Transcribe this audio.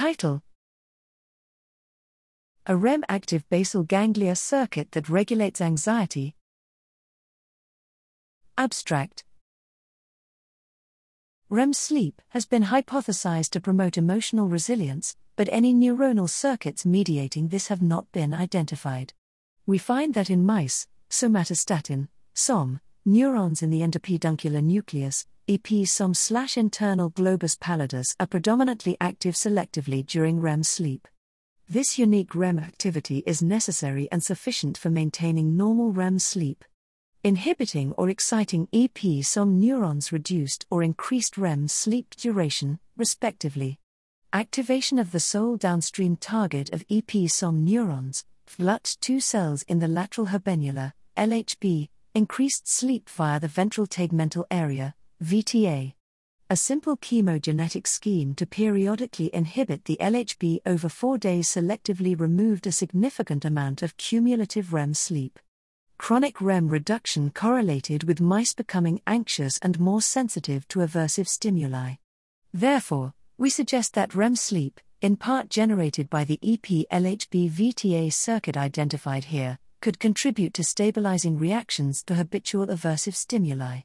Title A REM active basal ganglia circuit that regulates anxiety. Abstract REM sleep has been hypothesized to promote emotional resilience, but any neuronal circuits mediating this have not been identified. We find that in mice, somatostatin, SOM, neurons in the entopeduncular nucleus, EP-SOM slash internal globus pallidus are predominantly active selectively during REM sleep. This unique REM activity is necessary and sufficient for maintaining normal REM sleep. Inhibiting or exciting EP-SOM neurons reduced or increased REM sleep duration, respectively. Activation of the sole downstream target of EP-SOM neurons, Vglut2 cells in the lateral habenula, LHB, increased sleep via the ventral tegmental area, VTA. A simple chemogenetic scheme to periodically inhibit the LHB over four days selectively removed a significant amount of cumulative REM sleep. Chronic REM reduction correlated with mice becoming anxious and more sensitive to aversive stimuli. Therefore, we suggest that REM sleep, in part generated by the EP LHB VTA circuit identified here, could contribute to stabilizing reactions to habitual aversive stimuli.